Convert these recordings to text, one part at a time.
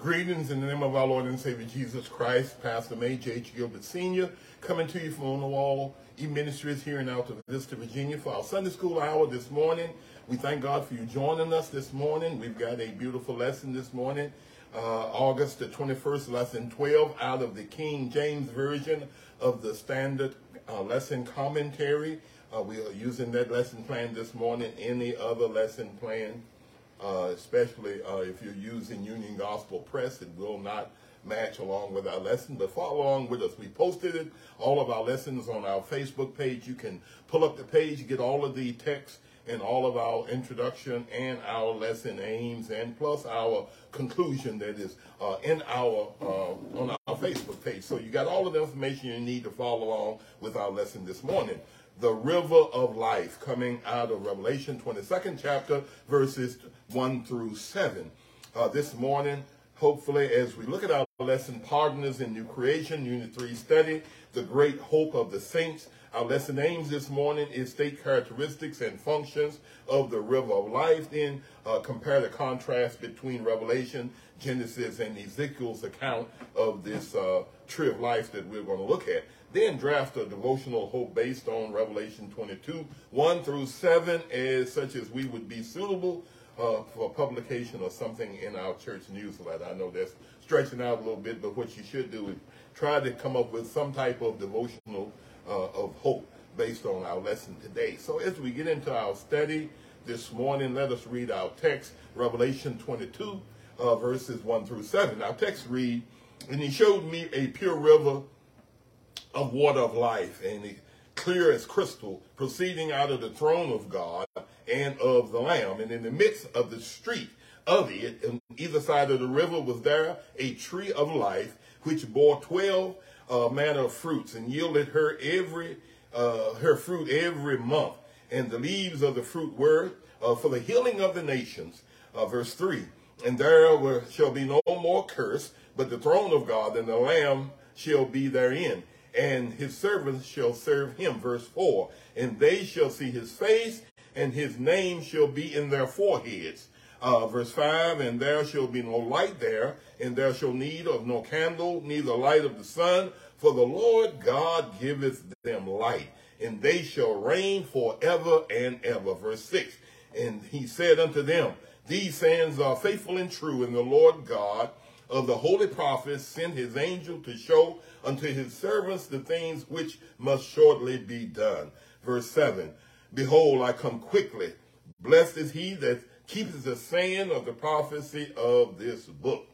Greetings in the name of our Lord and Savior Jesus Christ, Pastor Major H. Gilbert Sr., coming to you from On the Wall E Ministries here in Alta Vista, Virginia for our Sunday School hour this morning. We thank God for you joining us this morning. We've got a beautiful lesson this morning, uh, August the 21st, lesson 12 out of the King James Version of the Standard uh, Lesson Commentary. Uh, we are using that lesson plan this morning. Any other lesson plan uh, especially uh, if you're using Union Gospel Press. It will not match along with our lesson, but follow along with us. We posted it, all of our lessons on our Facebook page. You can pull up the page, get all of the text and all of our introduction and our lesson aims and plus our conclusion that is uh, in our uh, on our Facebook page. So you got all of the information you need to follow along with our lesson this morning the river of life coming out of Revelation 22nd chapter, verses 1 through 7. Uh, this morning, hopefully, as we look at our lesson, Partners in New Creation, Unit 3 study, the great hope of the saints. Our lesson aims this morning is state characteristics and functions of the river of life. Then uh, compare the contrast between Revelation, Genesis, and Ezekiel's account of this uh, tree of life that we're going to look at. Then draft a devotional hope based on Revelation 22, 1 through 7, as such as we would be suitable uh, for publication or something in our church newsletter. I know that's stretching out a little bit, but what you should do is try to come up with some type of devotional uh, of hope based on our lesson today. So as we get into our study this morning, let us read our text, Revelation 22, uh, verses 1 through 7. Our text read, And he showed me a pure river of water of life, and it clear as crystal, proceeding out of the throne of God and of the Lamb. And in the midst of the street of it, on either side of the river, was there a tree of life, which bore twelve uh, manner of fruits, and yielded her every uh, her fruit every month. And the leaves of the fruit were uh, for the healing of the nations. Uh, verse three. And there were, shall be no more curse, but the throne of God and the Lamb shall be therein and his servants shall serve him. Verse 4 And they shall see his face, and his name shall be in their foreheads. Uh, verse 5 And there shall be no light there, and there shall need of no candle, neither light of the sun, for the Lord God giveth them light, and they shall reign forever and ever. Verse 6 And he said unto them, These sayings are faithful and true, and the Lord God of the holy prophets sent his angel to show unto his servants the things which must shortly be done. Verse 7 Behold, I come quickly. Blessed is he that keeps the saying of the prophecy of this book.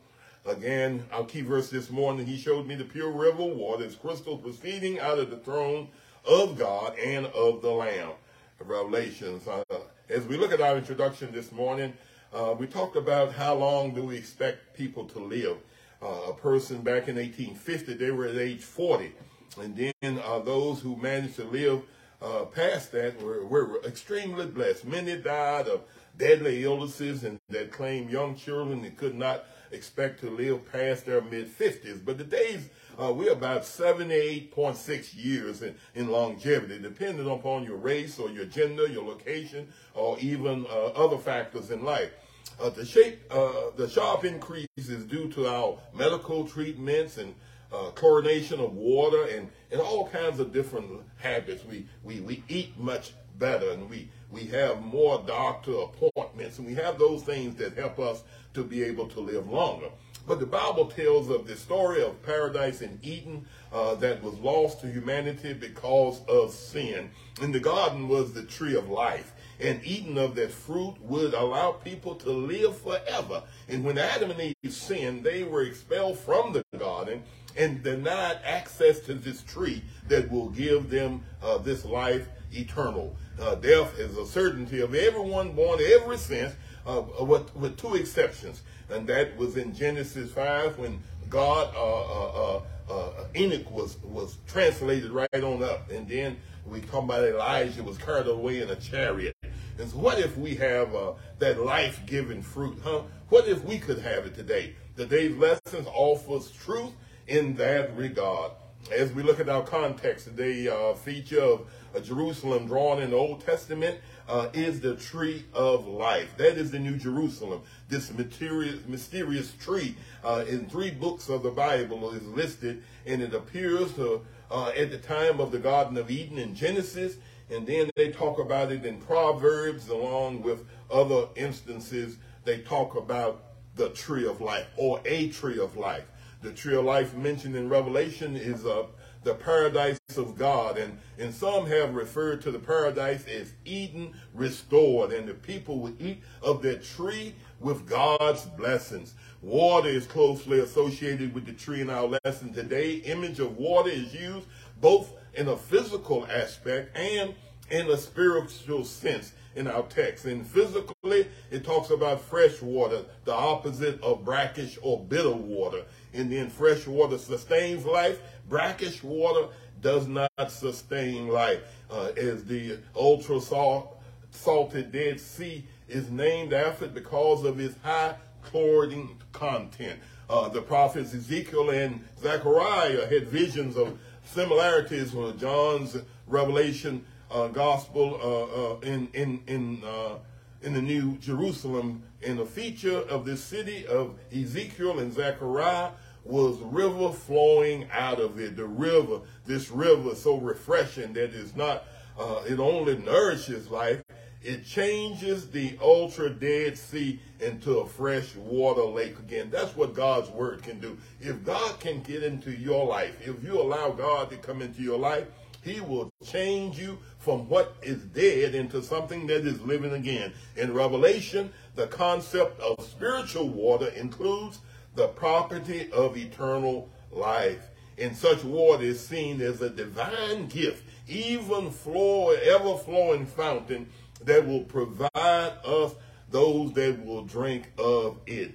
Again, our key verse this morning, he showed me the pure river water, as crystal proceeding out of the throne of God and of the Lamb. Revelations. Uh, as we look at our introduction this morning, uh, we talked about how long do we expect people to live. Uh, a person back in 1850, they were at age 40. And then uh, those who managed to live uh, past that were, were extremely blessed. Many died of deadly illnesses and that claimed young children that could not expect to live past their mid 50s. But today's uh, we're about 78.6 years in, in longevity, depending upon your race or your gender, your location, or even uh, other factors in life. Uh, the shape, uh, the sharp increase is due to our medical treatments and uh, chlorination of water and, and all kinds of different habits. We, we, we eat much better and we, we have more doctor appointments and we have those things that help us to be able to live longer. But the Bible tells of the story of paradise in Eden uh, that was lost to humanity because of sin. And the garden was the tree of life. And eating of that fruit would allow people to live forever. And when Adam and Eve sinned, they were expelled from the garden and denied access to this tree that will give them uh, this life eternal. Uh, death is a certainty of everyone born ever since, uh, with, with two exceptions and that was in Genesis 5 when God, uh, uh, uh, Enoch was, was translated right on up. And then we talk about Elijah was carried away in a chariot. So what if we have uh, that life-giving fruit, huh? What if we could have it today? Today's lessons offers truth in that regard. as we look at our context today, uh, feature of uh, Jerusalem drawn in the Old Testament uh, is the tree of life. That is the New Jerusalem. This mysterious, mysterious tree uh, in three books of the Bible is listed, and it appears to, uh, at the time of the Garden of Eden in Genesis, and then they talk about it in Proverbs, along with other instances. They talk about the tree of life or a tree of life. The tree of life mentioned in Revelation is uh, the paradise of God. And, and some have referred to the paradise as Eden restored. And the people would eat of that tree with God's blessings. Water is closely associated with the tree in our lesson today. Image of water is used both in a physical aspect and in a spiritual sense in our text. And physically, it talks about fresh water, the opposite of brackish or bitter water. And then fresh water sustains life. Brackish water does not sustain life. Uh, as the ultra salt, salted Dead Sea is named after because of its high chlorine content. Uh, the prophets Ezekiel and Zechariah had visions of similarities with John's revelation uh, gospel uh, uh, in in in uh, in the New Jerusalem. And the feature of this city of Ezekiel and Zechariah was river flowing out of it. The river, this river, so refreshing that it's not. Uh, it only nourishes life. It changes the ultra dead sea into a fresh water lake again. That's what God's word can do. If God can get into your life, if you allow God to come into your life, he will change you from what is dead into something that is living again. In Revelation, the concept of spiritual water includes the property of eternal life. And such water is seen as a divine gift, even flow, ever flowing fountain that will provide us those that will drink of it.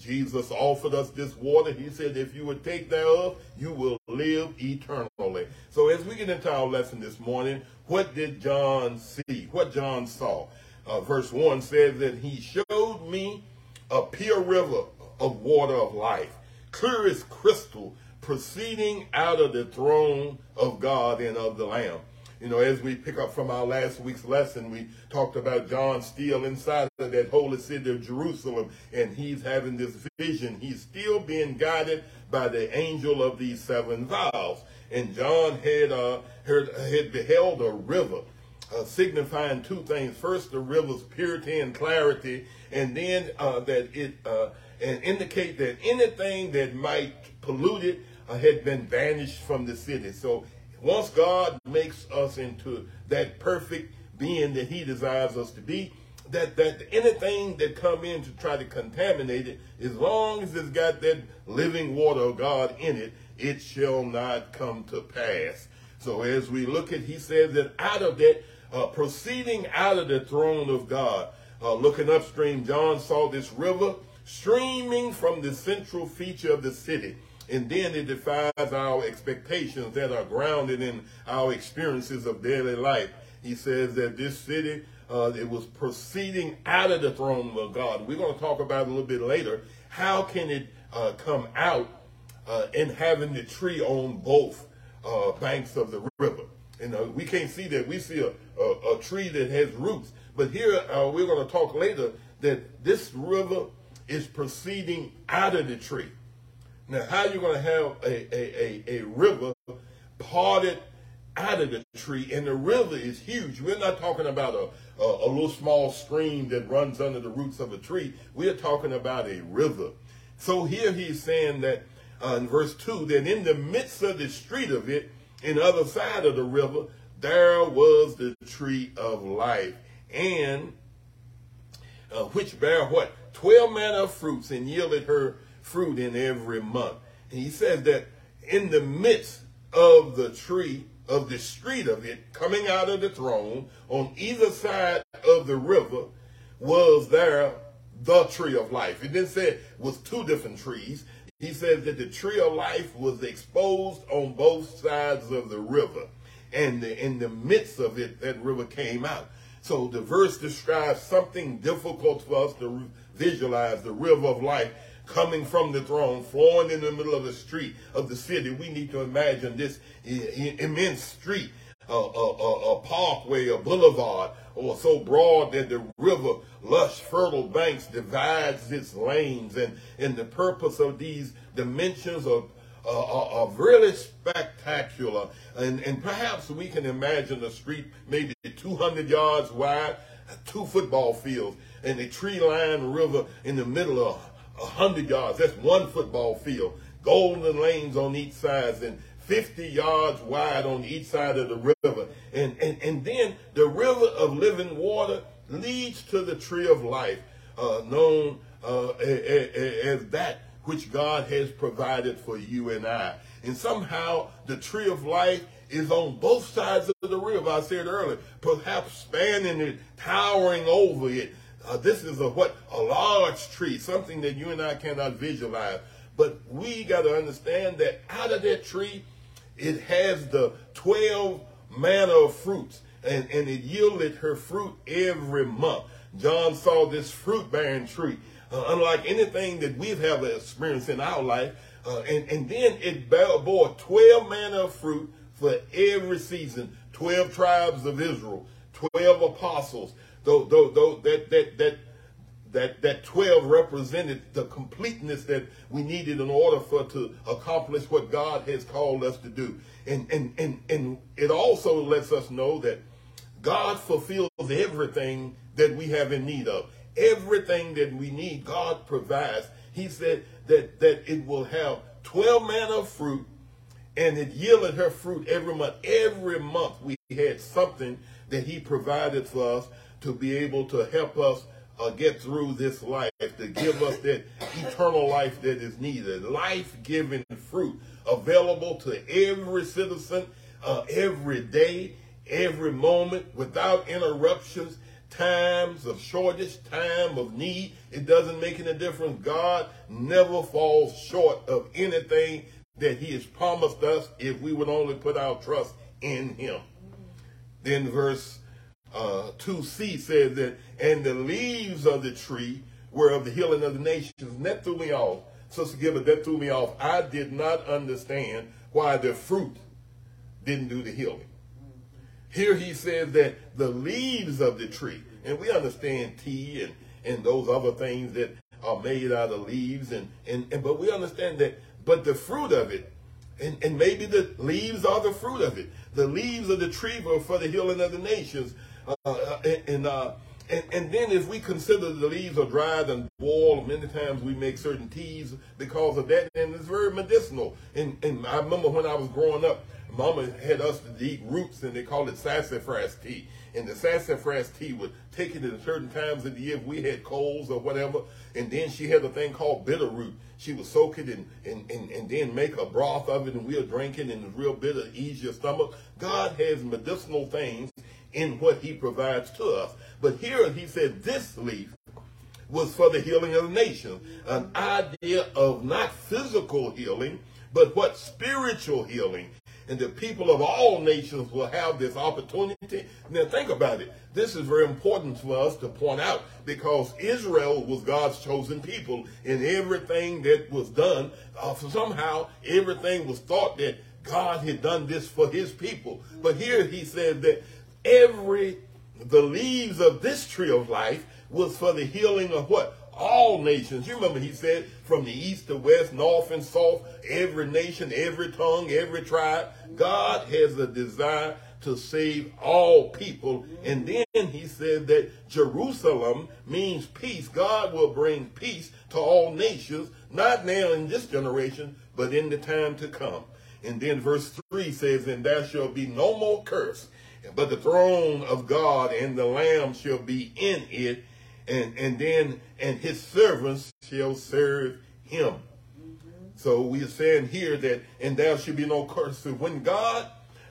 Jesus offered us this water. He said, if you would take thereof, you will live eternally. So as we get into our lesson this morning, what did John see? What John saw? Uh, verse 1 says that he showed me a pure river of water of life, clear as crystal, proceeding out of the throne of God and of the Lamb. You know, as we pick up from our last week's lesson, we talked about John still inside of that holy city of Jerusalem, and he's having this vision. He's still being guided by the angel of these seven vials. And John had uh, heard, had beheld a river, uh, signifying two things. First, the river's purity and clarity, and then uh, that it uh, and indicate that anything that might pollute it uh, had been banished from the city. So once God makes us into that perfect being that he desires us to be, that, that anything that come in to try to contaminate it, as long as it's got that living water of God in it, it shall not come to pass. So as we look at, he says that out of that, uh, proceeding out of the throne of God, uh, looking upstream, John saw this river streaming from the central feature of the city. And then it defies our expectations that are grounded in our experiences of daily life. He says that this city, uh, it was proceeding out of the throne of God. We're going to talk about a little bit later. How can it uh, come out uh, and having the tree on both uh, banks of the river? And we can't see that. We see a, a, a tree that has roots. But here, uh, we're going to talk later that this river is proceeding out of the tree. Now, how you going to have a, a, a, a river parted out of the tree? And the river is huge. We're not talking about a, a, a little small stream that runs under the roots of a tree. We're talking about a river. So here he's saying that uh, in verse 2 that in the midst of the street of it, in the other side of the river, there was the tree of life, and uh, which bare what? Twelve manner of fruits, and yielded her fruit in every month. And he says that in the midst of the tree, of the street of it, coming out of the throne, on either side of the river, was there the tree of life. It didn't say it was two different trees. He says that the tree of life was exposed on both sides of the river. And the, in the midst of it, that river came out. So the verse describes something difficult for us to visualize the river of life coming from the throne, flowing in the middle of the street of the city. We need to imagine this immense street, a, a, a, a parkway, a boulevard, or so broad that the river, lush, fertile banks divides its lanes. And, and the purpose of these dimensions of uh, are, really spectacular. And, and perhaps we can imagine a street maybe 200 yards wide, two football fields, and a tree-lined river in the middle of 100 yards. That's one football field. Golden lanes on each side and 50 yards wide on each side of the river. And, and, and then the river of living water leads to the tree of life, uh, known uh, as that which God has provided for you and I. And somehow the tree of life is on both sides of the river. I said earlier, perhaps spanning it, towering over it. Uh, this is a what a large tree, something that you and I cannot visualize. But we got to understand that out of that tree, it has the 12 manner of fruits, and, and it yielded her fruit every month. John saw this fruit bearing tree uh, unlike anything that we've ever experienced in our life. Uh, and, and then it bore 12 manner of fruit for every season, 12 tribes of Israel, 12 apostles. Though, though, though that, that, that, that, that 12 represented the completeness that we needed in order for to accomplish what God has called us to do. And, and, and, and it also lets us know that God fulfills everything that we have in need of everything that we need, God provides. He said that, that it will have 12 manner of fruit and it yielded her fruit every month. Every month we had something that he provided for us to be able to help us uh, get through this life, to give us that eternal life that is needed. Life-giving fruit available to every citizen uh, every day, every moment, without interruptions times of shortage, time of need. It doesn't make any difference. God never falls short of anything that he has promised us if we would only put our trust in him. Then verse uh, 2c says that, and the leaves of the tree were of the healing of the nations. And that threw me off. Sister Gibbard, that threw me off. I did not understand why the fruit didn't do the healing. Here he says that the leaves of the tree, and we understand tea and, and those other things that are made out of leaves, and, and, and but we understand that, but the fruit of it, and, and maybe the leaves are the fruit of it. The leaves of the tree were for the healing of the nations. Uh, uh and, uh, and, and then if we consider the leaves are dried and boiled, many times we make certain teas because of that, and it's very medicinal. And, and I remember when I was growing up, Mama had us to eat roots, and they called it sassafras tea. And the sassafras tea would take it at certain times of the year if we had colds or whatever. And then she had a thing called bitter root. She would soak it and, and, and, and then make a broth of it, and we'll drink it, and it's real bitter, ease your stomach. God has medicinal things in what he provides to us. But here he said this leaf was for the healing of the nation. An idea of not physical healing, but what spiritual healing. And the people of all nations will have this opportunity. Now think about it. This is very important for us to point out because Israel was God's chosen people and everything that was done, uh, somehow everything was thought that God had done this for his people. But here he said that every the leaves of this tree of life was for the healing of what? All nations. You remember he said from the east to west, north and south, every nation, every tongue, every tribe. God has a desire to save all people. And then he said that Jerusalem means peace. God will bring peace to all nations, not now in this generation, but in the time to come. And then verse 3 says, And there shall be no more curse, but the throne of God and the Lamb shall be in it, and, and then, and his servants shall serve him. Mm-hmm. So we are saying here that, and there should be no curse. So when God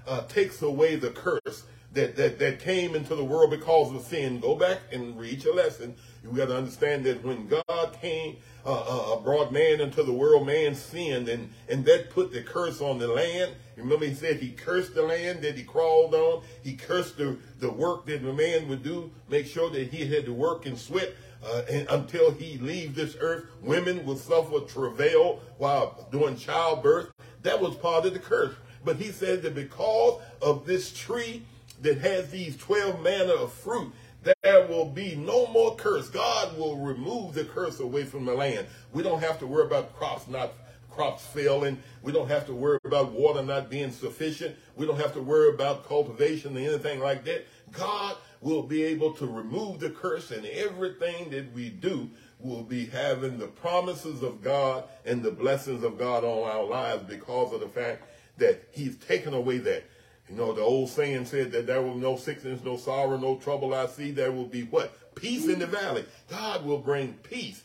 uh, takes away the curse that, that, that came into the world because of sin, go back and read your lesson. You got to understand that when God came, uh, uh, brought man into the world, man sinned, and, and that put the curse on the land. Remember, he said he cursed the land that he crawled on. He cursed the, the work that the man would do, make sure that he had to work and sweat uh, and until he leave this earth. Women will suffer travail while doing childbirth. That was part of the curse. But he said that because of this tree that has these 12 manner of fruit, there will be no more curse. God will remove the curse away from the land. We don't have to worry about crops not crops failing. We don't have to worry about water not being sufficient. We don't have to worry about cultivation or anything like that. God will be able to remove the curse and everything that we do will be having the promises of God and the blessings of God on our lives because of the fact that he's taken away that. You know, the old saying said that there will be no sickness, no sorrow, no trouble I see. There will be what? Peace in the valley. God will bring peace.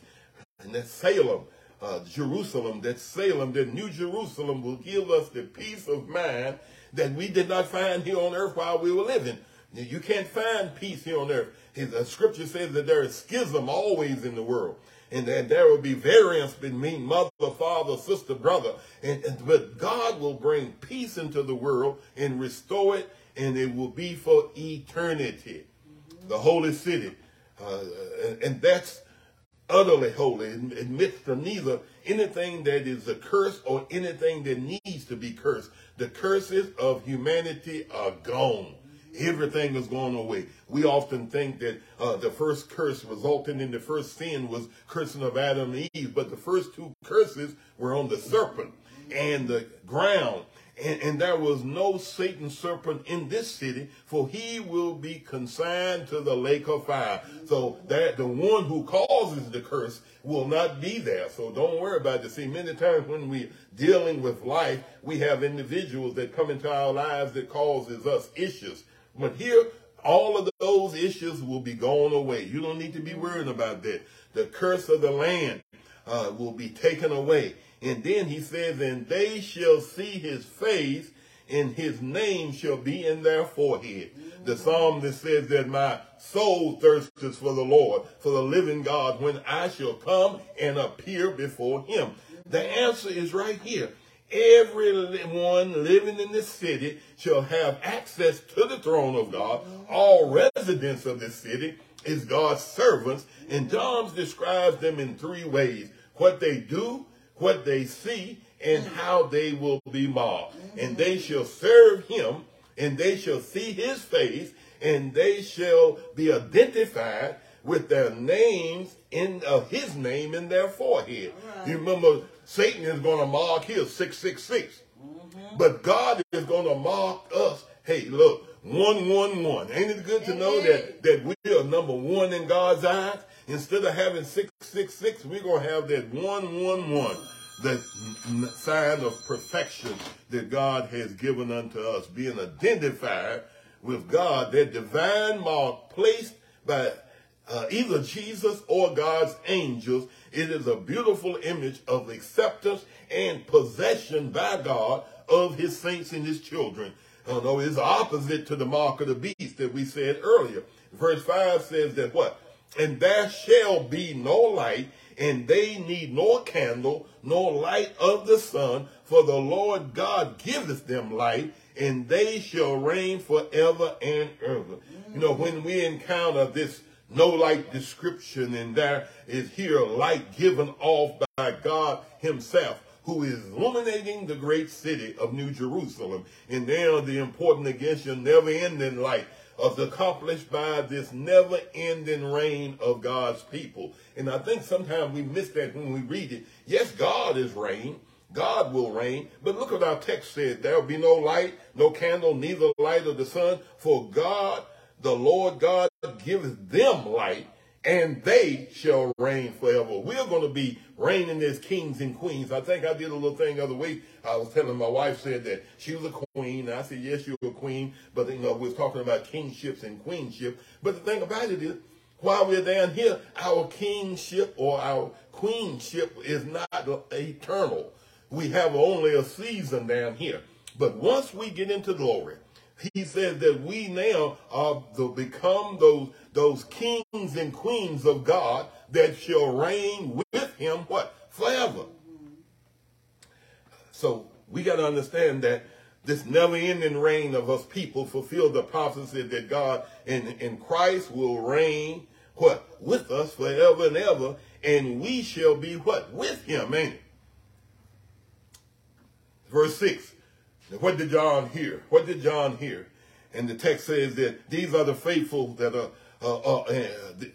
And that Salem uh, Jerusalem, that Salem, that New Jerusalem will give us the peace of mind that we did not find here on earth while we were living. You can't find peace here on earth. His, uh, scripture says that there is schism always in the world. And that there will be variance between mother, father, sister, brother. And, and, but God will bring peace into the world and restore it, and it will be for eternity. The holy city. Uh, and, and that's utterly holy, admits to neither anything that is a curse or anything that needs to be cursed. The curses of humanity are gone. Everything is going away. We often think that uh, the first curse resulting in the first sin was cursing of Adam and Eve, but the first two curses were on the serpent and the ground and, and, there was no Satan serpent in this city, for he will be consigned to the lake of fire. So that the one who causes the curse will not be there. So don't worry about it. See, many times when we're dealing with life, we have individuals that come into our lives that causes us issues. But here, all of those issues will be gone away. You don't need to be worried about that. The curse of the land uh, will be taken away. And then he says, and they shall see his face, and his name shall be in their forehead. Mm-hmm. The psalm that says that my soul thirsts for the Lord, for the living God, when I shall come and appear before him. The answer is right here. Everyone living in this city shall have access to the throne of God. All residents of this city is God's servants. And John describes them in three ways. What they do, what they see and how they will be marked. And they shall serve him, and they shall see his face, and they shall be identified with their names in of his name in their forehead. Right. You remember Satan is going to mark his 666. Mm-hmm. But God is going to mark us. Hey, look, 111. Ain't it good to know that, that we are number one in God's eyes? Instead of having 666, we're going to have that 111, that sign of perfection that God has given unto us, being identified with God, that divine mark placed by uh, either Jesus or God's angels. It is a beautiful image of acceptance and possession by God of his saints and his children. Uh, no, it's opposite to the mark of the beast that we said earlier. Verse 5 says that what? and there shall be no light, and they need nor candle, nor light of the sun, for the Lord God giveth them light, and they shall reign forever and ever. You know, when we encounter this no light description, and there is here light given off by God Himself who is illuminating the great city of New Jerusalem. And there the important against your never ending light is accomplished by this never ending reign of God's people. And I think sometimes we miss that when we read it. Yes, God is reign. God will reign. But look what our text said. There will be no light, no candle, neither light of the sun. For God, the Lord God, giveth them light and they shall reign forever. We're going to be reigning as kings and queens. I think I did a little thing the other week. I was telling my wife said that she was a queen. I said, yes, you're a queen. But, you know, we're talking about kingships and queenship. But the thing about it is, while we're down here, our kingship or our queenship is not eternal. We have only a season down here. But once we get into glory, he says that we now are to become those, those kings and queens of God that shall reign with him, what? Forever. So we got to understand that this never-ending reign of us people fulfill the prophecy that God in, in Christ will reign what? With us forever and ever, and we shall be what? With him, ain't it? Verse 6. What did John hear? What did John hear? And the text says that these are the faithful that are, uh, uh, uh,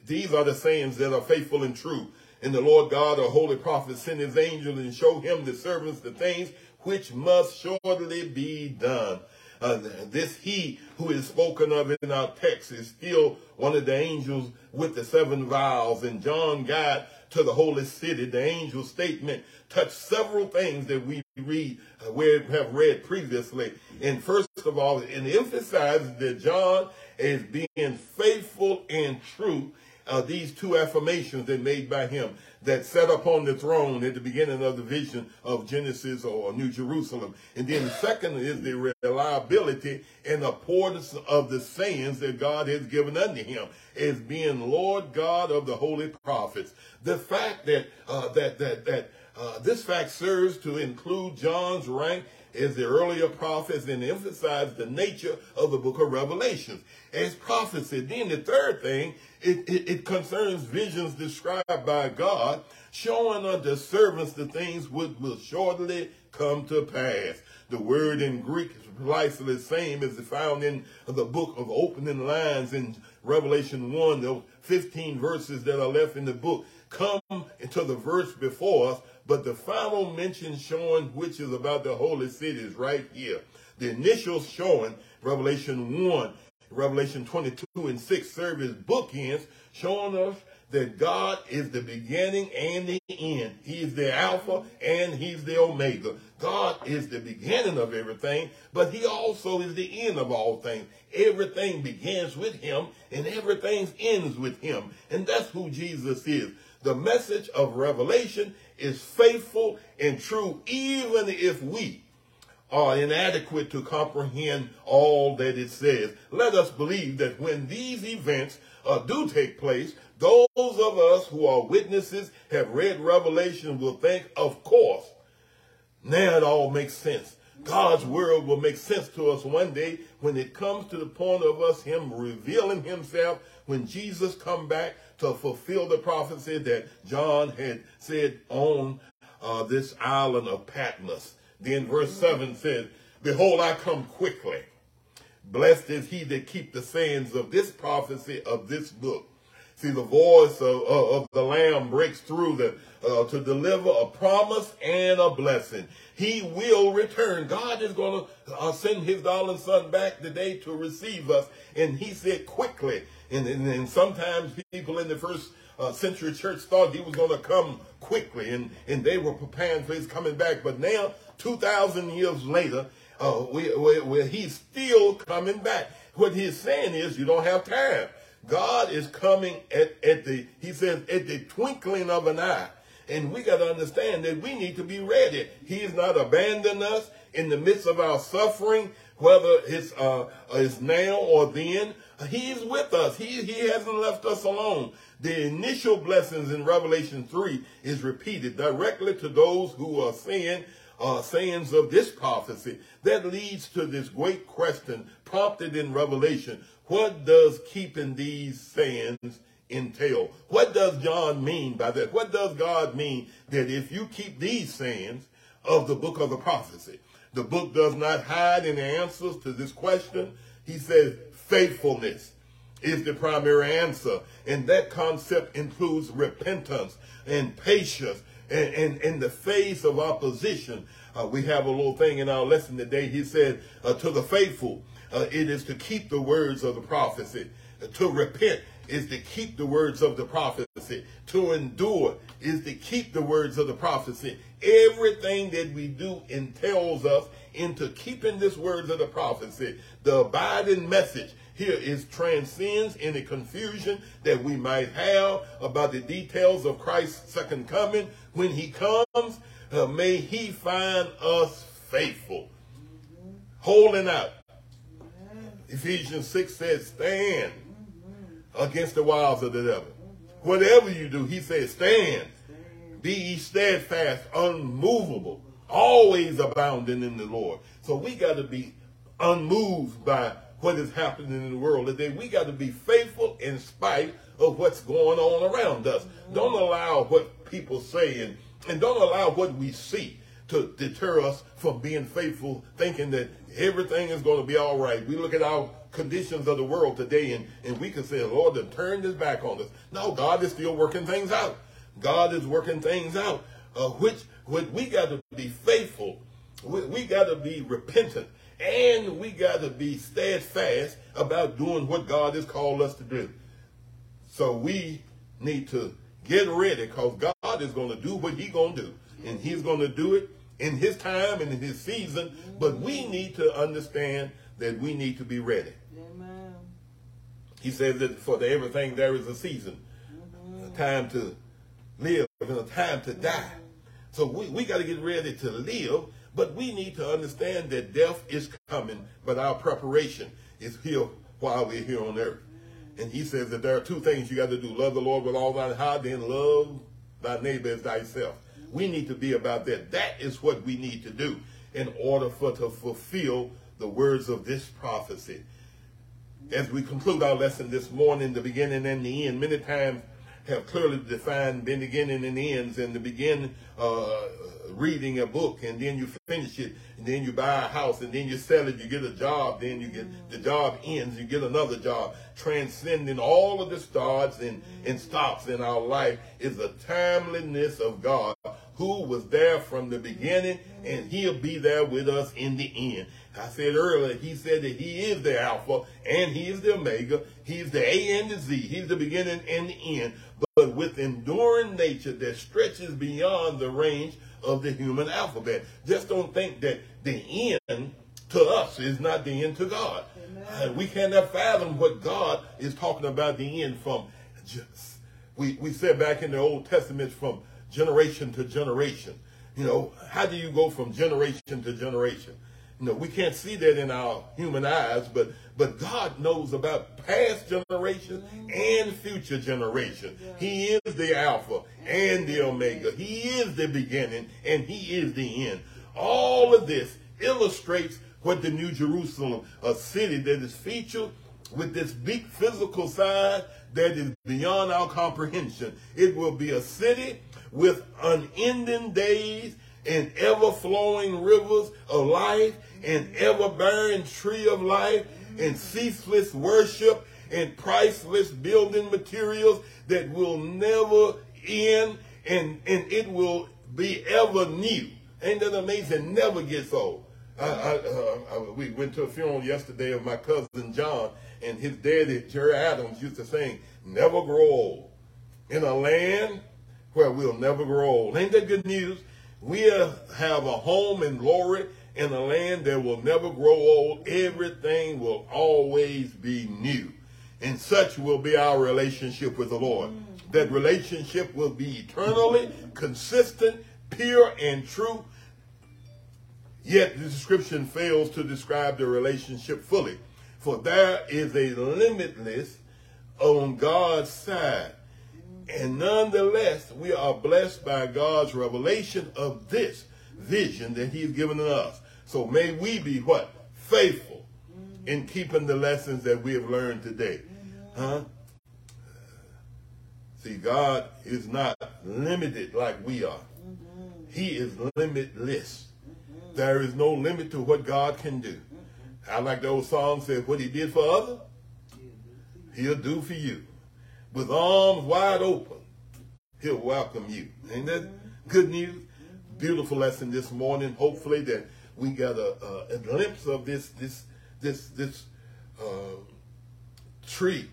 these are the sayings that are faithful and true. And the Lord God, a holy prophet, sent his angel and showed him the servants the things which must shortly be done. Uh, this he who is spoken of in our text is still one of the angels with the seven vials. And John got to the holy city. The angel statement touched several things that we read, uh, we have read previously. And first of all, it emphasizes that John is being faithful and true uh, these two affirmations that made by him that sat upon the throne at the beginning of the vision of Genesis or New Jerusalem. And then the second is the reliability and importance of the sayings that God has given unto him as being Lord God of the holy prophets. The fact that uh, that that that uh, this fact serves to include John's rank as the earlier prophets and emphasize the nature of the book of Revelation as prophecy. Then the third thing, it, it, it concerns visions described by God, showing unto servants the things which will shortly come to pass. The word in Greek is precisely the same as found in the book of opening lines in Revelation 1, those 15 verses that are left in the book come into the verse before us, but the final mention showing which is about the holy city is right here. The initial showing, Revelation 1, Revelation 22 and 6 serve as bookends, showing us that God is the beginning and the end. He is the Alpha and He's the Omega. God is the beginning of everything, but He also is the end of all things. Everything begins with Him and everything ends with Him. And that's who Jesus is. The message of Revelation is faithful and true, even if we are inadequate to comprehend all that it says. Let us believe that when these events uh, do take place, those of us who are witnesses have read Revelation will think, of course, now it all makes sense. God's word will make sense to us one day when it comes to the point of us him revealing himself when Jesus come back to fulfill the prophecy that John had said on uh, this island of Patmos. Then verse 7 says, Behold, I come quickly. Blessed is he that keep the sayings of this prophecy of this book. See, the voice of, of, of the Lamb breaks through the, uh, to deliver a promise and a blessing. He will return. God is going to uh, send his darling son back today to receive us. And he said quickly. And, and, and sometimes people in the first uh, century church thought he was going to come quickly and, and they were preparing for his coming back. But now, 2,000 years later, uh, we, we, we, he's still coming back. What he's saying is you don't have time. God is coming at, at the, he says, at the twinkling of an eye. And we got to understand that we need to be ready. He has not abandoned us in the midst of our suffering, whether it's, uh, it's now or then. He's with us. He, he hasn't left us alone. The initial blessings in Revelation 3 is repeated directly to those who are saying, uh, sayings of this prophecy. That leads to this great question prompted in Revelation. What does keeping these sayings entail? What does John mean by that? What does God mean that if you keep these sayings of the book of the prophecy, the book does not hide any answers to this question? He says faithfulness is the primary answer. And that concept includes repentance and patience and in the face of opposition. Uh, we have a little thing in our lesson today. He said, uh, to the faithful, uh, it is to keep the words of the prophecy. to repent is to keep the words of the prophecy. To endure is to keep the words of the prophecy. Everything that we do entails us into keeping this words of the prophecy. The abiding message here is transcends any confusion that we might have about the details of Christ's second coming. When he comes, uh, may he find us faithful, holding out. Ephesians 6 says, stand against the wiles of the devil. Whatever you do, he says, stand. Be ye steadfast, unmovable, always abounding in the Lord. So we got to be unmoved by what is happening in the world today. We got to be faithful in spite of what's going on around us. Don't allow what people say and, and don't allow what we see to deter us from being faithful, thinking that everything is going to be all right. We look at our conditions of the world today and, and we can say, Lord, turn this back on us. No, God is still working things out. God is working things out, uh, which, which we got to be faithful. We, we got to be repentant and we got to be steadfast about doing what God has called us to do. So we need to get ready because God is going to do what he's going to do. And he's going to do it in his time and in his season. But we need to understand that we need to be ready. Amen. He says that for the everything there is a season, a time to live and a time to die. So we, we got to get ready to live, but we need to understand that death is coming, but our preparation is here while we're here on earth. And he says that there are two things you got to do. Love the Lord with all thine heart, then love thy neighbor as thyself. We need to be about that. That is what we need to do in order for to fulfill the words of this prophecy. As we conclude our lesson this morning, the beginning and the end, many times have clearly defined the beginning and ends and the begin uh, reading a book and then you finish it and then you buy a house and then you sell it, you get a job, then you get the job ends, you get another job. Transcending all of the starts and, and stops in our life is the timeliness of God who was there from the beginning and he'll be there with us in the end. I said earlier, he said that he is the Alpha and he is the Omega. He's the A and the Z. He's the beginning and the end, but with enduring nature that stretches beyond the range of the human alphabet. Just don't think that the end to us is not the end to God. Uh, we cannot fathom what God is talking about the end from. Just we, we said back in the Old Testament from generation to generation. You know, how do you go from generation to generation? You know, we can't see that in our human eyes, but but God knows about past generations and future generations. He is the Alpha and the Omega. He is the beginning and He is the end. All of this illustrates what the New Jerusalem, a city that is featured with this big physical side that is beyond our comprehension. It will be a city with unending days and ever flowing rivers of life and ever bearing tree of life and ceaseless worship and priceless building materials that will never end and, and it will be ever new. Ain't that amazing? Never gets old. I, I, uh, I, we went to a funeral yesterday of my cousin John, and his daddy, Jerry Adams, used to sing, Never grow old. In a land where we'll never grow old. Ain't that good news? We'll have a home in glory in a land that will never grow old. Everything will always be new. And such will be our relationship with the Lord. Mm. That relationship will be eternally consistent, pure, and true. Yet the description fails to describe the relationship fully. For there is a limitless on God's side. And nonetheless, we are blessed by God's revelation of this vision that he's given us. So may we be what? Faithful in keeping the lessons that we have learned today. Huh? See, God is not limited like we are. He is limitless. There is no limit to what God can do. I like the old song said, what he did for others, he'll do for you. With arms wide open, he'll welcome you. Ain't that good news? Beautiful lesson this morning. Hopefully that we got a, a, a glimpse of this this this this uh, tree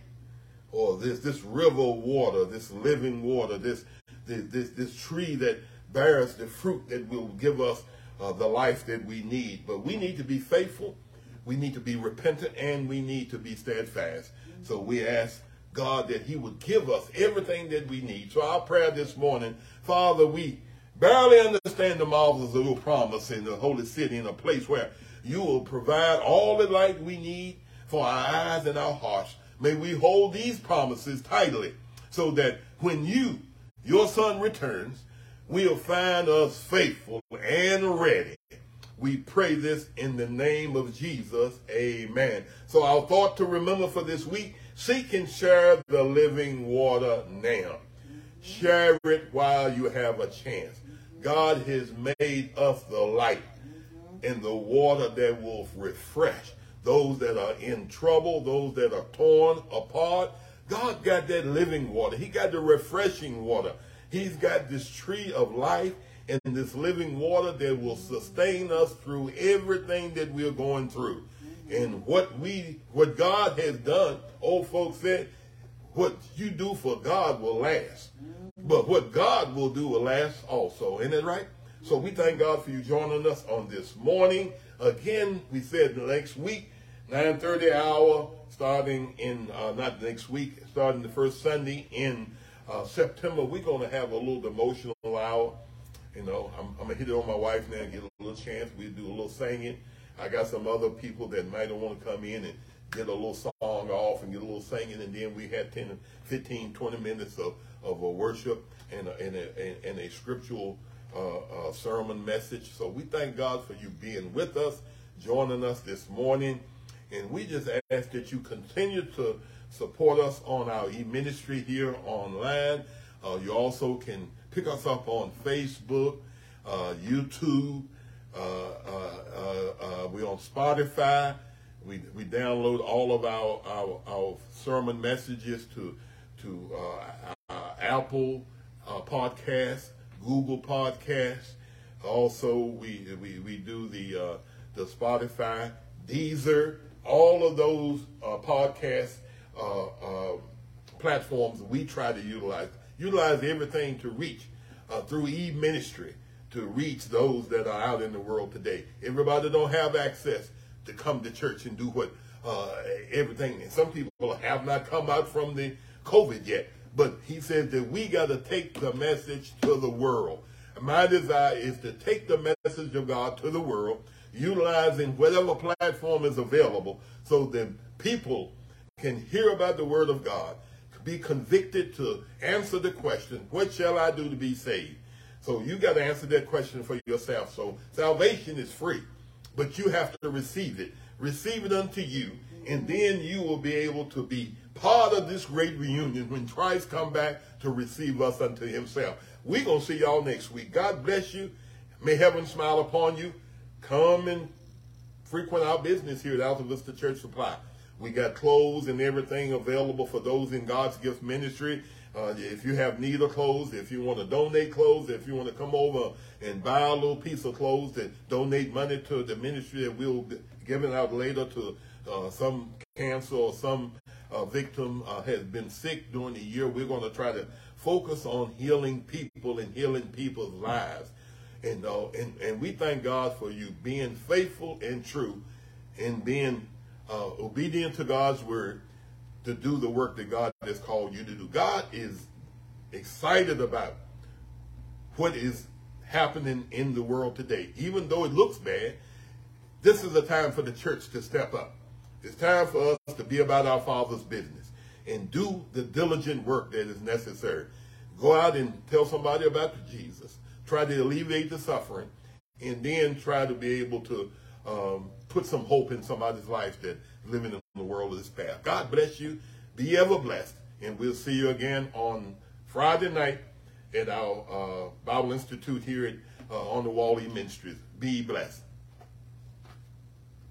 or this this river water, this living water, this this this, this tree that bears the fruit that will give us uh, the life that we need. But we need to be faithful, we need to be repentant, and we need to be steadfast. So we ask God that He would give us everything that we need. So our prayer this morning, Father, we barely understand the marvels of your promise in the holy city in a place where you will provide all the light we need for our eyes and our hearts. May we hold these promises tightly so that when you, your son, returns, we'll find us faithful and ready We pray this in the name of Jesus. Amen. So our thought to remember for this week, seek and share the living water now. Share it while you have a chance. God has made us the light and the water that will refresh those that are in trouble, those that are torn apart. God got that living water. He got the refreshing water. He's got this tree of life and this living water that will sustain us through everything that we're going through. And what we, what God has done, old folks said, what you do for God will last. But what God will do will last also. Isn't it right? So we thank God for you joining us on this morning. Again, we said the next week, 9.30 hour, starting in, uh, not next week, starting the first Sunday in uh, September, we're going to have a little devotional hour. You know, I'm, I'm going to hit it on my wife now and get a little chance. We do a little singing. I got some other people that might want to come in and get a little song off and get a little singing. And then we had 10, 15, 20 minutes of, of a worship and a, and a, and a scriptural uh, uh, sermon message. So we thank God for you being with us, joining us this morning. And we just ask that you continue to support us on our e-ministry here online. Uh, you also can pick us up on Facebook, uh, YouTube. Uh, uh, we're on Spotify. We, we download all of our, our, our sermon messages to, to Apple Podcasts, Google Podcasts. Also, we, we, we do the, the Spotify, Deezer, all of those uh, podcast uh, uh, platforms we try to utilize. Utilize everything to reach uh, through e-ministry to reach those that are out in the world today. Everybody don't have access to come to church and do what uh, everything. And some people have not come out from the COVID yet. But he says that we got to take the message to the world. My desire is to take the message of God to the world utilizing whatever platform is available so that people can hear about the word of God, be convicted to answer the question, what shall I do to be saved? So you got to answer that question for yourself. So salvation is free, but you have to receive it. Receive it unto you, and then you will be able to be part of this great reunion when Christ come back to receive us unto himself. We're going to see y'all next week. God bless you. May heaven smile upon you. Come and frequent our business here at Altavista Church Supply. We got clothes and everything available for those in God's Gift Ministry. Uh, if you have need of clothes, if you want to donate clothes, if you want to come over and buy a little piece of clothes and donate money to the ministry that we'll be giving out later to uh, some cancer or some uh, victim uh, has been sick during the year, we're going to try to focus on healing people and healing people's lives. And, uh, and, and we thank God for you being faithful and true and being uh, obedient to God's word to do the work that God has called you to do. God is excited about what is happening in the world today. Even though it looks bad, this is a time for the church to step up. It's time for us to be about our Father's business and do the diligent work that is necessary. Go out and tell somebody about Jesus try to alleviate the suffering, and then try to be able to um, put some hope in somebody's life that living in the world this path. God bless you. Be ever blessed. And we'll see you again on Friday night at our uh, Bible Institute here at uh, On the Wall E Ministries. Be blessed.